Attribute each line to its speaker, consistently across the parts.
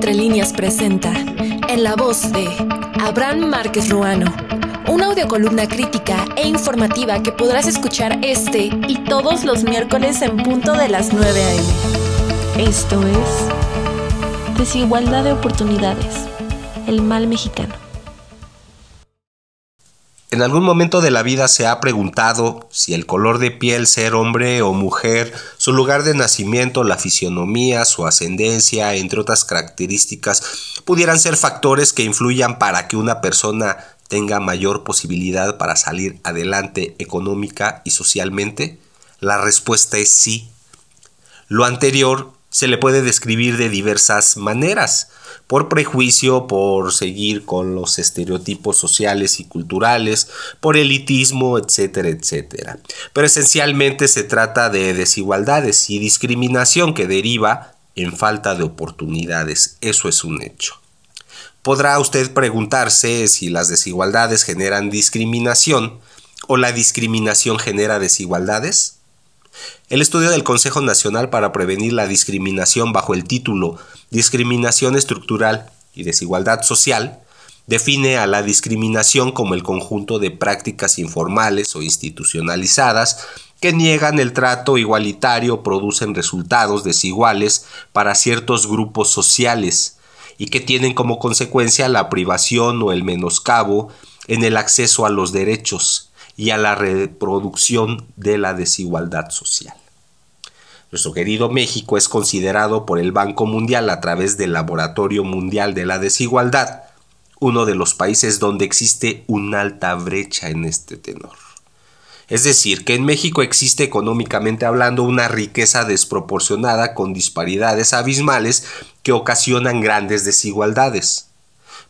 Speaker 1: Entre líneas presenta, en la voz de Abraham Márquez Ruano, una audiocolumna crítica e informativa que podrás escuchar este y todos los miércoles en punto de las 9 a.m. Esto es Desigualdad de Oportunidades, el mal mexicano.
Speaker 2: ¿En algún momento de la vida se ha preguntado si el color de piel, ser hombre o mujer, su lugar de nacimiento, la fisionomía, su ascendencia, entre otras características, pudieran ser factores que influyan para que una persona tenga mayor posibilidad para salir adelante económica y socialmente? La respuesta es sí. Lo anterior se le puede describir de diversas maneras, por prejuicio, por seguir con los estereotipos sociales y culturales, por elitismo, etcétera, etcétera. Pero esencialmente se trata de desigualdades y discriminación que deriva en falta de oportunidades. Eso es un hecho. Podrá usted preguntarse si las desigualdades generan discriminación o la discriminación genera desigualdades. El estudio del Consejo Nacional para Prevenir la Discriminación bajo el título Discriminación Estructural y Desigualdad Social define a la discriminación como el conjunto de prácticas informales o institucionalizadas que niegan el trato igualitario o producen resultados desiguales para ciertos grupos sociales y que tienen como consecuencia la privación o el menoscabo en el acceso a los derechos, y a la reproducción de la desigualdad social. Nuestro querido México es considerado por el Banco Mundial a través del Laboratorio Mundial de la Desigualdad, uno de los países donde existe una alta brecha en este tenor. Es decir, que en México existe económicamente hablando una riqueza desproporcionada con disparidades abismales que ocasionan grandes desigualdades.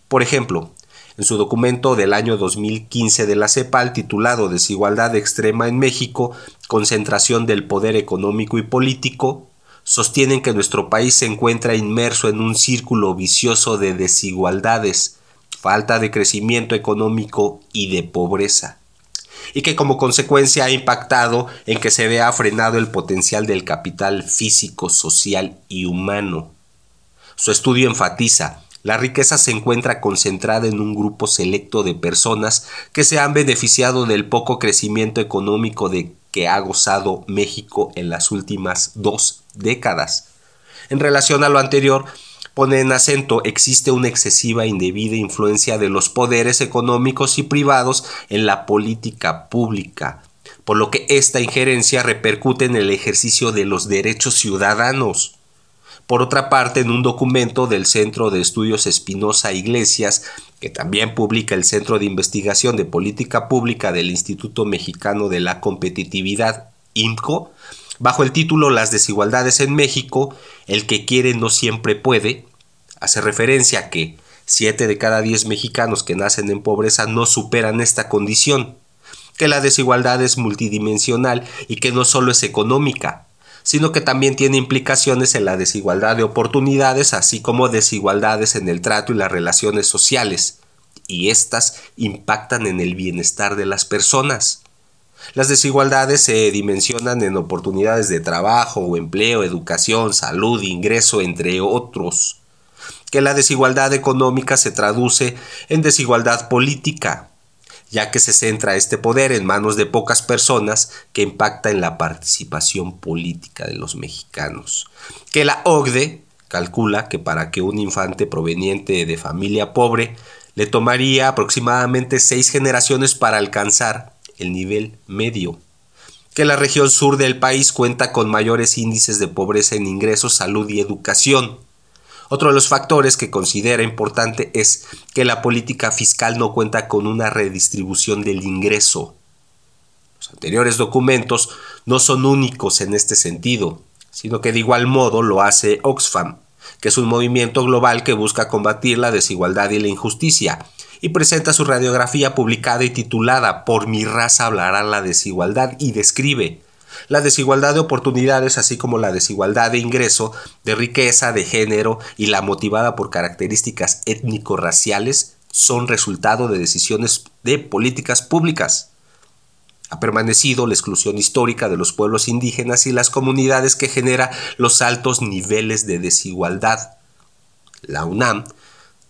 Speaker 2: Por ejemplo, en su documento del año 2015 de la CEPAL titulado Desigualdad extrema en México, concentración del poder económico y político, sostienen que nuestro país se encuentra inmerso en un círculo vicioso de desigualdades, falta de crecimiento económico y de pobreza, y que como consecuencia ha impactado en que se vea frenado el potencial del capital físico, social y humano. Su estudio enfatiza la riqueza se encuentra concentrada en un grupo selecto de personas que se han beneficiado del poco crecimiento económico de que ha gozado México en las últimas dos décadas. En relación a lo anterior, pone en acento existe una excesiva e indebida influencia de los poderes económicos y privados en la política pública, por lo que esta injerencia repercute en el ejercicio de los derechos ciudadanos. Por otra parte, en un documento del Centro de Estudios Espinosa Iglesias, que también publica el Centro de Investigación de Política Pública del Instituto Mexicano de la Competitividad, IMCO, bajo el título Las desigualdades en México, el que quiere no siempre puede, hace referencia a que 7 de cada 10 mexicanos que nacen en pobreza no superan esta condición, que la desigualdad es multidimensional y que no solo es económica, sino que también tiene implicaciones en la desigualdad de oportunidades, así como desigualdades en el trato y las relaciones sociales, y éstas impactan en el bienestar de las personas. Las desigualdades se dimensionan en oportunidades de trabajo o empleo, educación, salud, ingreso, entre otros. Que la desigualdad económica se traduce en desigualdad política, ya que se centra este poder en manos de pocas personas que impacta en la participación política de los mexicanos. Que la OCDE calcula que para que un infante proveniente de familia pobre le tomaría aproximadamente seis generaciones para alcanzar el nivel medio. Que la región sur del país cuenta con mayores índices de pobreza en ingresos, salud y educación otro de los factores que considera importante es que la política fiscal no cuenta con una redistribución del ingreso. Los anteriores documentos no son únicos en este sentido, sino que de igual modo lo hace Oxfam, que es un movimiento global que busca combatir la desigualdad y la injusticia, y presenta su radiografía publicada y titulada Por mi raza hablará la desigualdad y describe la desigualdad de oportunidades, así como la desigualdad de ingreso, de riqueza, de género y la motivada por características étnico-raciales, son resultado de decisiones de políticas públicas. Ha permanecido la exclusión histórica de los pueblos indígenas y las comunidades que genera los altos niveles de desigualdad. La UNAM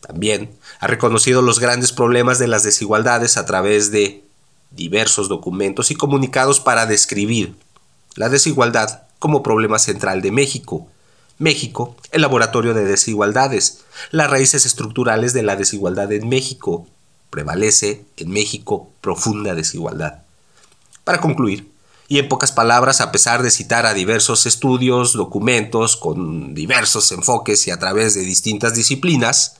Speaker 2: también ha reconocido los grandes problemas de las desigualdades a través de diversos documentos y comunicados para describir la desigualdad como problema central de México. México, el laboratorio de desigualdades, las raíces estructurales de la desigualdad en México. Prevalece en México profunda desigualdad. Para concluir, y en pocas palabras, a pesar de citar a diversos estudios, documentos con diversos enfoques y a través de distintas disciplinas,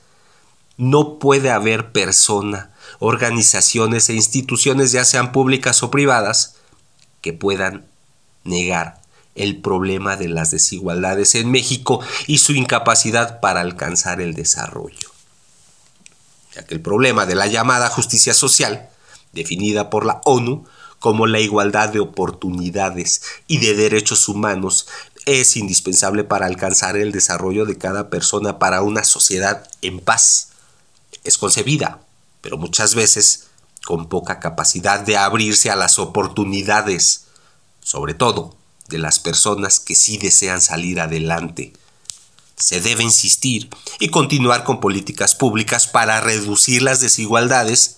Speaker 2: no puede haber persona, organizaciones e instituciones, ya sean públicas o privadas, que puedan negar el problema de las desigualdades en México y su incapacidad para alcanzar el desarrollo. Ya que el problema de la llamada justicia social, definida por la ONU como la igualdad de oportunidades y de derechos humanos, es indispensable para alcanzar el desarrollo de cada persona para una sociedad en paz. Es concebida, pero muchas veces con poca capacidad de abrirse a las oportunidades sobre todo de las personas que sí desean salir adelante. Se debe insistir y continuar con políticas públicas para reducir las desigualdades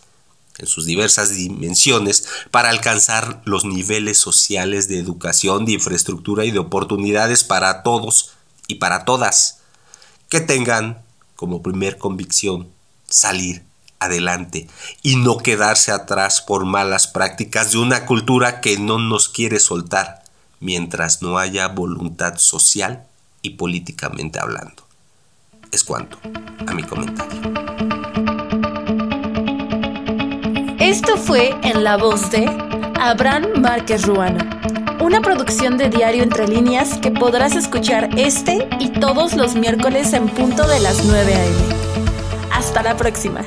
Speaker 2: en sus diversas dimensiones para alcanzar los niveles sociales de educación, de infraestructura y de oportunidades para todos y para todas, que tengan como primer convicción salir adelante y no quedarse atrás por malas prácticas de una cultura que no nos quiere soltar mientras no haya voluntad social y políticamente hablando. Es cuanto a mi comentario.
Speaker 1: Esto fue en la voz de Abraham Márquez Ruano, una producción de Diario Entre Líneas que podrás escuchar este y todos los miércoles en punto de las 9 a.m. Hasta la próxima.